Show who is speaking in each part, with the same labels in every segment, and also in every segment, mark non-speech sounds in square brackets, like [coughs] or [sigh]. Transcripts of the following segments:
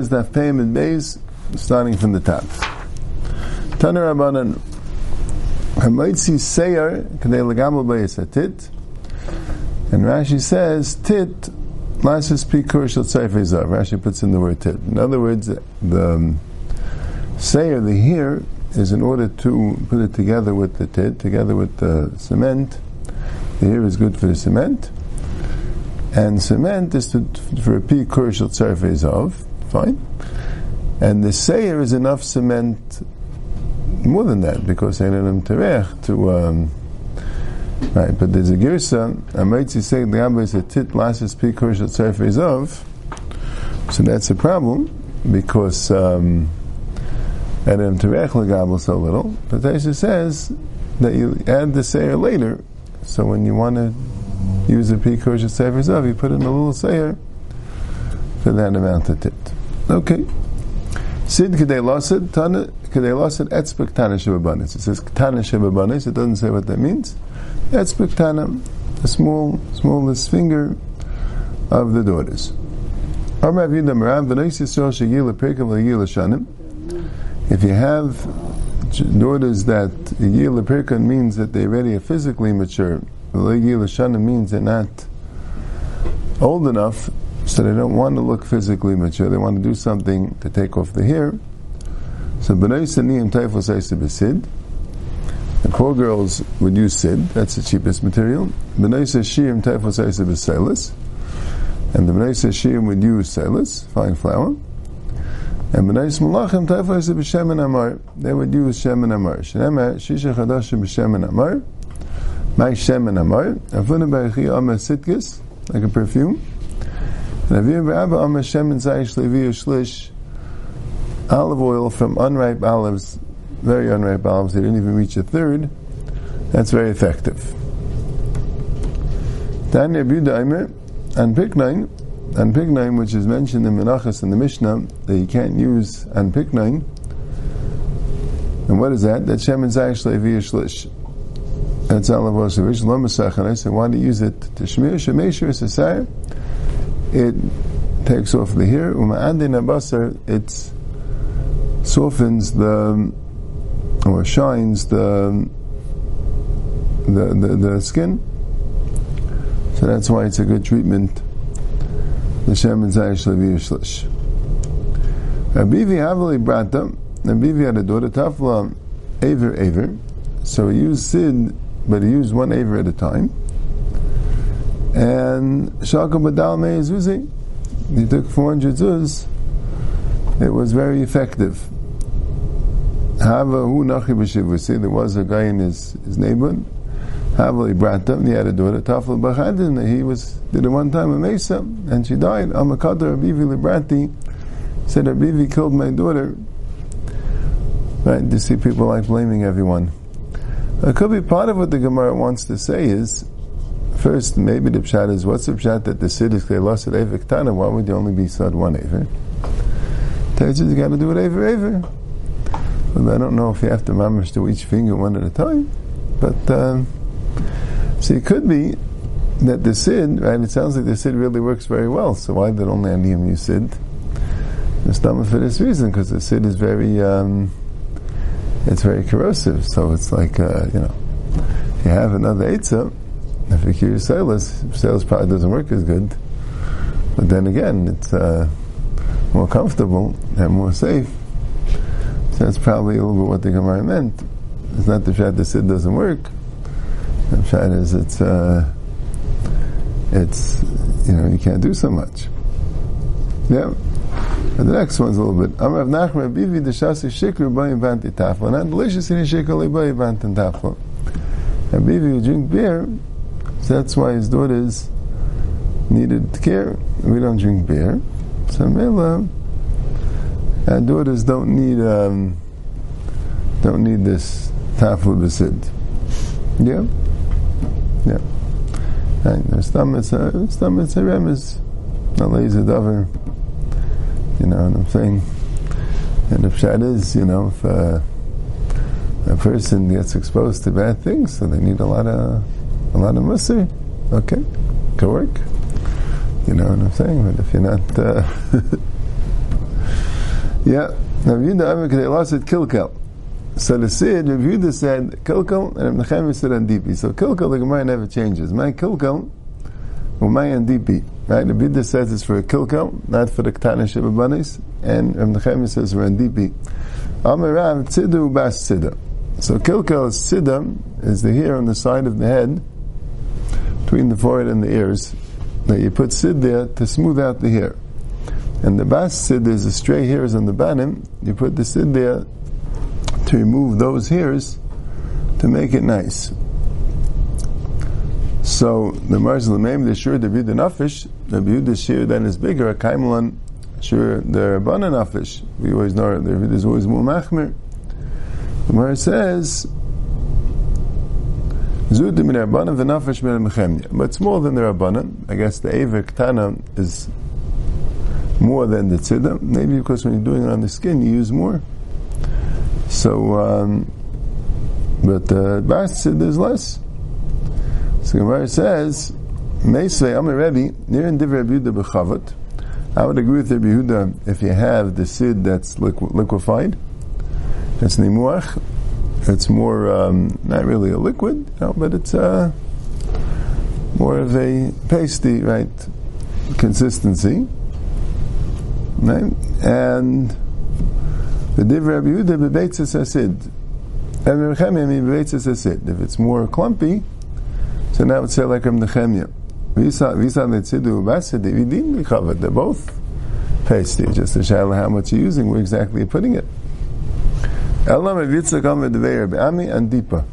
Speaker 1: is that Payim and starting from the top. Taner Rabbanan, Hamaitzi Seir, Kadei Legamel Beis Tit, and Rashi says, Tit, Lasis Pikur Shal Tzayfei Rashi puts in the word Tit. In other words, the um, Seir, the here, is in order to put it together with the Tit, together with the cement. The here is good for the cement. And cement is to, for a Pikur Shal Tzayfei Fine. And the Seir is enough cement, more than that, because Eilim Terech to, um, right, but there's a Girsa, Amaitzi say the is a tit lasis pikur shal of, so that's a problem, because, um, Eilim Terech legabel so little, but Taisha says that you add the Seir later, so when you want to use a pikur shal of, you put in a little Seir for that amount of tit. Okay. Sid kedei losid, tana kedei losid, etzbek tana shebabanis. It says tana shebabanis, it doesn't say what that means. Etzbek tana, the small, smallest finger of the daughters. If you have daughters that Yil Pirkan means that they already are physically mature, Yil means they're not old enough so they don't want to look physically mature. They want to do something to take off the hair. So b'nai saniyim taifos b'sid. The poor girls would use sid. That's the cheapest material. B'nai shiyim taifos b'selis. And the b'nai shiyim would use selis, fine flour. And b'nai malachim taifos b'shemen amar. They would use shemen amar. Shenemar shisha chadashim b'shemen amar. My shemen amar. Avuna b'achi amar sitkis, like a perfume. Olive oil from unripe olives, very unripe olives, they didn't even reach a third. That's very effective. Tanya Budaimer and Piknain, and Piknain, which is mentioned in Menachas in the Mishnah, that you can't use and Piknain. And what is that? That Shemin Zaysh Levi Shlish. That's olive oil. So why do you use it? To Shmir Shemeshir Sasar it takes off the hair. Uma'andin abasar, it softens the, or shines the, the, the, the skin. So that's why it's a good treatment. The Shemin Zayish Levi Yishlish. Abivi Havali Brata, Abivi had a daughter, Tafla Aver Aver. So he used Sid, but he used one Aver at a time. And Shaka Badal Zuzi, he took 400 zuz. It was very effective. Hava hu nachi. There was a guy in his, his neighborhood. Hava he brought him. He had a daughter. Tafel b'chadin. He was did it one time a Mesa, and she died. Amakata Rabivi Librati said Rabivi killed my daughter. Right? To see people like blaming everyone. It could be part of what the Gemara wants to say is First, maybe the pshat is what's the pshat that the sid is they lost at Eivik Tana? Why would you only be sad one Eivik? Tells you got to do it Eivik Eivik. I don't know if you have to mamish do each finger one at a time, but um, see, it could be that the sid, right? It sounds like the sid really works very well. So why did only Aniyim use sid? It's done for this reason because the sid is very, um, it's very corrosive. So it's like uh, you know, you have another eitzah if you cure sales, sales probably doesn't work as good. But then again, it's uh, more comfortable and more safe. So that's probably a little bit what the Gemara meant. It's not the fact that Sid doesn't work. The fact is it's uh, it's you know you can't do so much. Yeah. And the next one's a little bit. Amrav Nachman Bivi Deshasi Shikru Bayim Vanti Tafla. Not delicious in Shikru Bayim Vanti Tafla. And Bivi, drink beer, so that's why his daughters needed care. We don't drink beer. So Mela, our daughters don't need um, don't need this tafel besid. Yeah, yeah. And the stomach, stomach serem is not lazy dover. You know what I'm saying? And if shad is, you know, if uh, a person gets exposed to bad things, so they need a lot of a lot of musr, okay, could work. You know what I'm saying? But if you're not, uh, [laughs] Yeah, Rav Yehuda Amar they lost it kilkel. So the Sid, Rav Yehuda said kilkel, and Rav Nechemia said andipi. So kilkel, the Gemara never changes. My kilkel, my andipi. Right, Rav Yehuda says it's for a kilkel, not for the ktana shibabanis, and Rav Nechemia says for andipi. Amar Rav tzidu bas tzida. So kilkel is is the hair on the side of the head, between the forehead and the ears, that you put sid there to smooth out the hair. And the bas sid, there's the stray hairs on the bottom. You put the sid there to remove those hairs to make it nice. So the Marzal Mem, the Shur the Nafish, the Yehuda Shir then is bigger, a Kaimelan Shur the Rabbanan Nafish. We always know there's always more Machmir. The Gemara says, Zudim min Rabbanan v'nafish min Mechemya. But it's more than the Rabbanan. I guess the Evek Tana is more than the tzida. Maybe because when you're doing it on the skin, you use more. So, um, but the uh, bas tzida is less. So Gemara says, Meisvei Amar Rebbe, near in Divrei Yehuda b'chavot. I would agree with Rabbi Yehuda if you have the sid that's liqu- liquefied. It's nimuach. It's more, um, not really a liquid, know, but it's uh, more of a pasty, right, consistency. Right? And the div Rabbi Yehuda bebeitzes asid. And Nechemia bebeitzes asid. If it's more clumpy, so now it's like Rabbi Nechemia. Visa visa netzidu basid vidim b'chavat. They're both pasty. Just to show how much you're using, where exactly you're putting it. Elam evitzak am v'dvei Rabbi Ami and Dipa.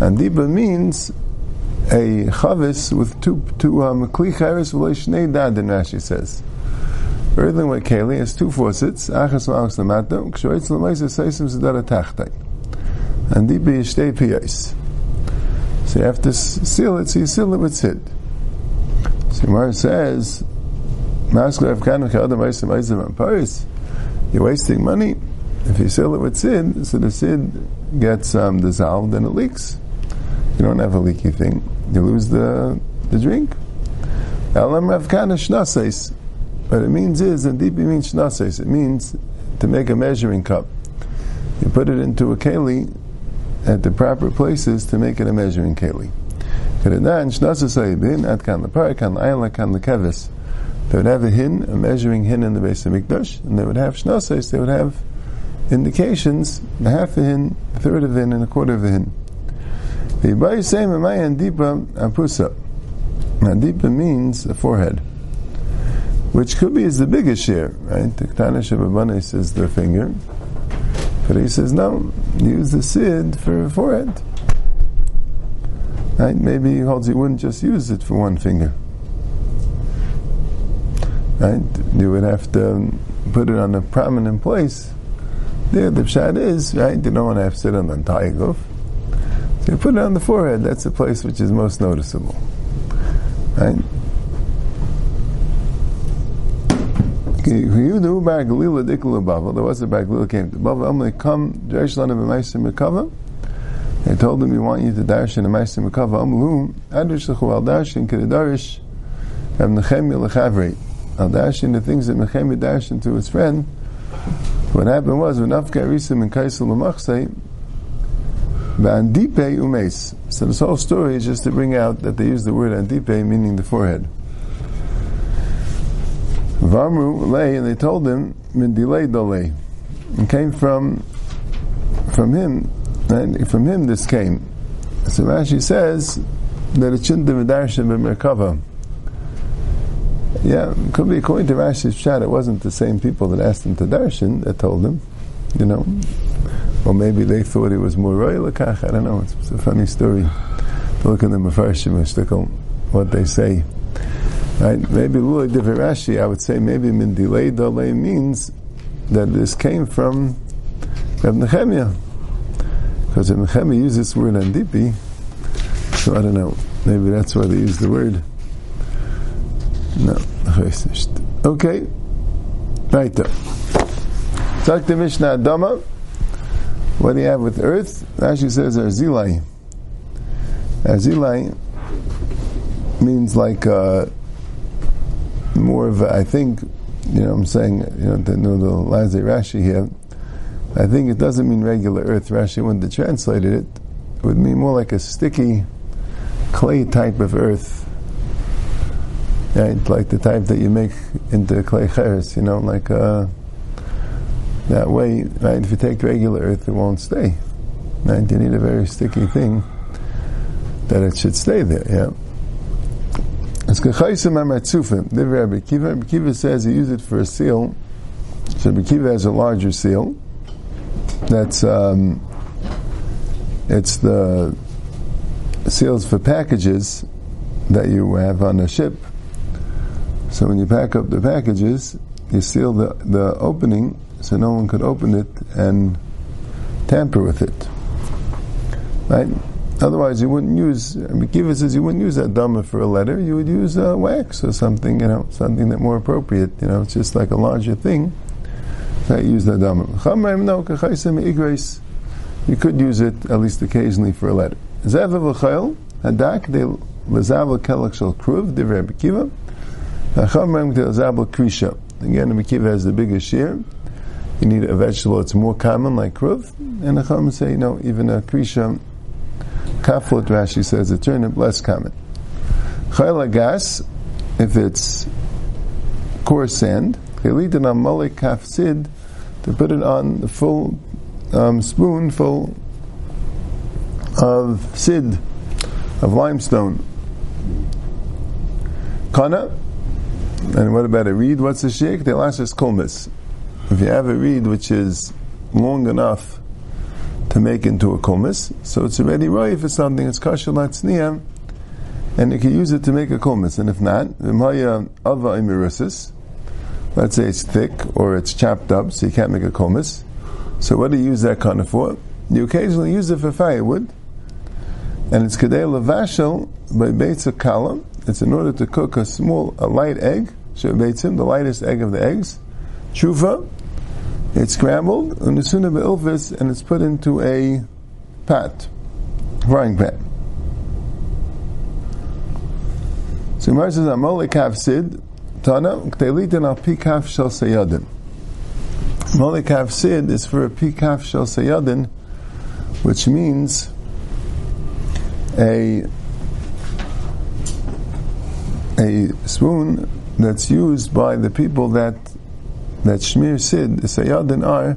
Speaker 1: And Dipa means a chavis with two two um kli chavis v'lo shnei dad. Rashi says. Earthen with keli has two faucets, achas ma'achs lamata, kshoitz l'maisa seisim zedara tachtai. And deep yishtei piyais. So you have to seal it, so you seal it with sid. So Gemara says, Maskul Afghan Adam Maisim Maisim Paris, you're wasting money. If you seal it with sid, so the sid gets um, dissolved and it leaks. You don't have a leaky thing. You lose the the drink. What it means is, and deep means shnases. It means to make a measuring cup. You put it into a keli at the proper places to make it a measuring keli. They would have a hin, a measuring hin in the base of Mikdash, and they would have shnases, they would have indications, a half a hin, a third of hin, and a quarter of hin. The same Dipa Apusa. Dipa means a forehead which could be is the biggest share, right? The Shabbabanis is the finger. But he says, no, use the sid for forehead. Right? Maybe he holds you wouldn't just use it for one finger. Right? You would have to um, put it on a prominent place. There, the pshat is, right? You don't want to have to sit on the entire goof. So you put it on the forehead, that's the place which is most noticeable. Right? There was a Baglila came to Bava. Amle come Jerusalem of Meisim Mekava. They told him, "We want you to dash in a Meisim Mekava." Amlu Adrish Lechual Dashin Kedarish Rav Nechemia Lechavri. Al Dashin the things that Nechemia dashed into his friend. What happened was when Afka Risim and Kaisel Lamachsei. Andipe umes. So this whole story is just to bring out that they use the word andipe, meaning the forehead. Vamru lay, and they told him min delay delay, and came from from him, and from him this came. So Rashi says that it shouldn't been darshan b'merkava. Yeah, could be according to Rashi's chat. It wasn't the same people that asked him to darshan that told him, you know, or maybe they thought it was more royal. I don't know. It's, it's a funny story. Look at the Mefarshim what they say. Right? Maybe a little different Rashi, I would say maybe min delay delay means that this came from Reb Nechemia. Because Reb Nechemia used this word andipi, so I don't know. Maybe that's why they use the word. No. [laughs] Okay. Right there. Talk to Mishnah Adama. What do you have with earth? Rashi says Arzilai. Arzilai means like uh, more of, a, I think, you know, I'm saying, you know, to know the Lazar Rashi here. I think it doesn't mean regular earth. Rashi, when they translated it, it would mean more like a sticky clay type of earth. Right? Like the type that you make into clay cheres, you know, like uh, that way, right? If you take regular earth, it won't stay. Right? You need a very sticky thing that it should stay there, yeah. It's kachaisim amatzufim. Divrei Rabbi Kiva. Rabbi Kiva says he used it for a seal. So Rabbi Kiva has a larger seal. That's um, it's the seals for packages that you have on a ship. So when you pack up the packages, you seal the, the opening so no one could open it and tamper with it. Right? Otherwise, you wouldn't use. Kiva says you wouldn't use that dama for a letter. You would use uh, wax or something, you know, something that more appropriate. You know, it's just like a larger thing. That use that dama. You could use it at least occasionally for a letter. Hadak krisha. Again, the Bekiva has the biggest share. You need a vegetable that's more common, like kruv, and the Chachamim say, know, even a krisha Kafot Rashi says a turnip less common. Chayla gas, if it's coarse sand, chelitin on malik sid, to put it on the full um, spoonful of sid, of limestone. Kana, and what about a reed? What's a sheikh? The last is kulmis. If you have a reed which is long enough to make into a kulmis. So it's already right for something, it's kasher latzniya, and you can use it to make a kulmis. And if not, the v'maya ava imirusis, let's say it's thick or it's chopped up, so you can't make a kulmis. So what do you use that kind of for? You occasionally use it for firewood, and it's kadei levashel by beitza kalam. It's in order to cook a small, a light egg, shebeitzim, the lightest egg of the eggs, chufa, it's scrambled, and ilvis, and it's put into a pot, frying pan. So Gemara says, "Amole kaf sid tana ktelitin al pikaf shel sayadin." Mole kaf sid is for a pikaf shel sayadin, which means a a spoon that's used by the people that that Shmir Sid, the Sayyadin are,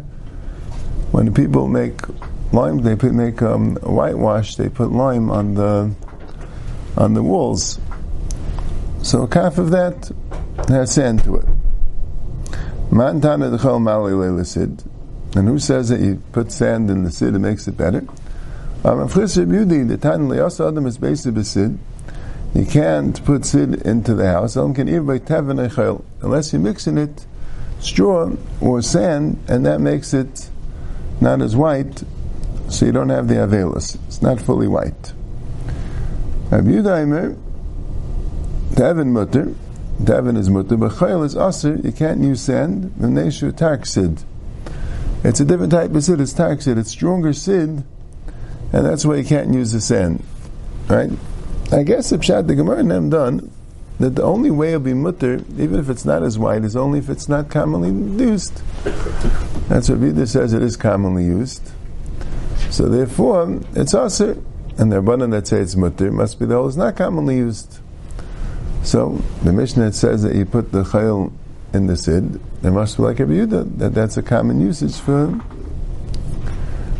Speaker 1: when people make lime, they put, make um, whitewash, they put lime on the on the walls. So a calf of that has sand to it. And who says that you put sand in the sid, it makes it better? The tan adam is basically sid. You can't put sid into the house. Unless you're mixing it straw or sand, and that makes it not as white, so you don't have the avelus. It's not fully white. Rabbi Yudaimer, Tavin mutter, Tavin is mutter, but chayil is aser, you can't use sand, v'neshu taksid. It's a different type of sid, it's taksid, it's stronger sid, and that's why you can't use the sand. Right? I guess the pshat, the Gemara and done, that the only way it'll be mutter, even if it's not as wide, is only if it's not commonly used. That's what Vida says it is commonly used. So therefore, it's also, and the Rabbanan that say it's mutter must be the whole is not commonly used. So the Mishnah says that you put the chayil in the sid, it must be like Yehuda, that that's a common usage for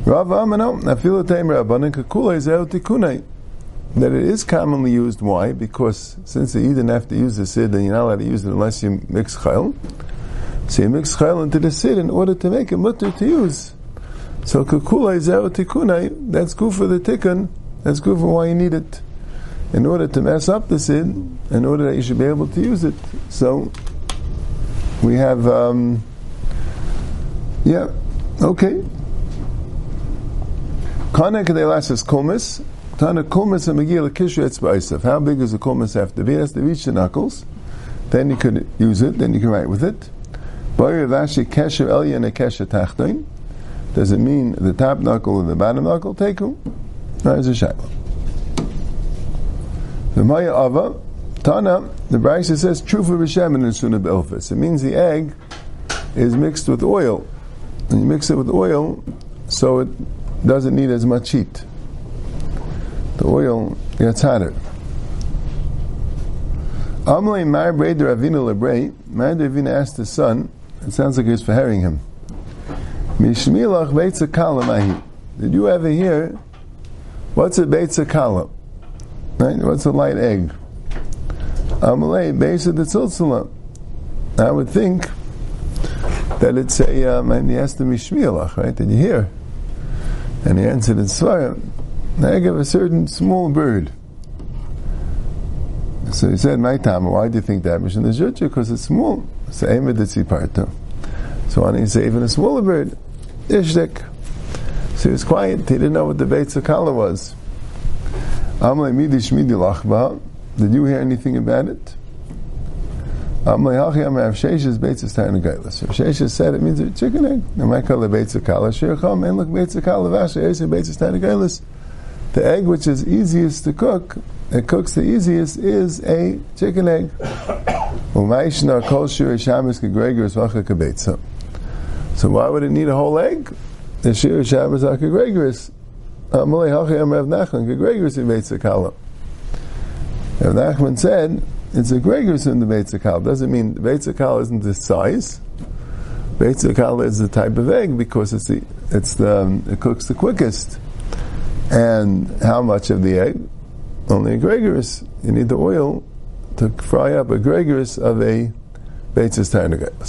Speaker 1: Rav Amano, Rabbanan Kakula is that it is commonly used. Why? Because since you didn't have to use the sid, then you're not allowed to use it unless you mix chayil. So you mix chayil into the sid in order to make it mutter to use. So kukula is tikunai. That's good for the tikkun. That's good for why you need it. In order to mess up the sid, in order that you should be able to use it. So we have, um, yeah, okay. Kana kadelas is komis. Tana kulmis and megil kishu etzba'isaf. How big does the kulmis have to be? It has to reach the knuckles. Then you can use it. Then you can write with it. Tachtoin. Does it mean the top knuckle or the bottom knuckle? Teku. That is a shaila. The maya ava Tana, the Brisa says, true Trufa b'shemen and suna b'elfis. It means the egg is mixed with oil. And you mix it with oil, so it doesn't need as much heat. The oil gets hotter. Amalei Mar Breder Avina Lebrei, Mar Avina asked his son, it sounds like he was forherring him, Mishmilach Beitza Kalamahi. Did you ever hear, what's a Beitza Kala? Right? What's a light egg? Amalei Beitza the Tziltzala. I would think that it's a, um, and he asked him Mishmilach, right? Did you hear? And he answered in Svarim, the egg of a certain small bird. So he said, "My time. Why do you think that mission is judge? Because it's small. So aim at the parto. So don't you say even a smaller bird, ishdik? So he was quiet. He didn't know what the Beit Sakala was. Did you hear anything about it? Rav Sheshes said it means a chicken egg. I call it Beit Sakala. Shircham and look Beit Sakala Vasha. Beit Sakala the egg which is easiest to cook, it cooks the easiest, is a chicken egg. [coughs] So why would it need a whole egg? The shir shabbos are kegregoris. Amalei hachayam Rav Nachman kegregoris in Beit. Rav Nachman said it's a gregorus in the Beit Zakala. Doesn't mean Beit Zakala isn't the size. Beit Zakala is the type of egg because it's the it's the um, it cooks the quickest. And how much of the egg? Only a gregorus. You need the oil to fry up a gregorus of a Beitzis Tarnagas.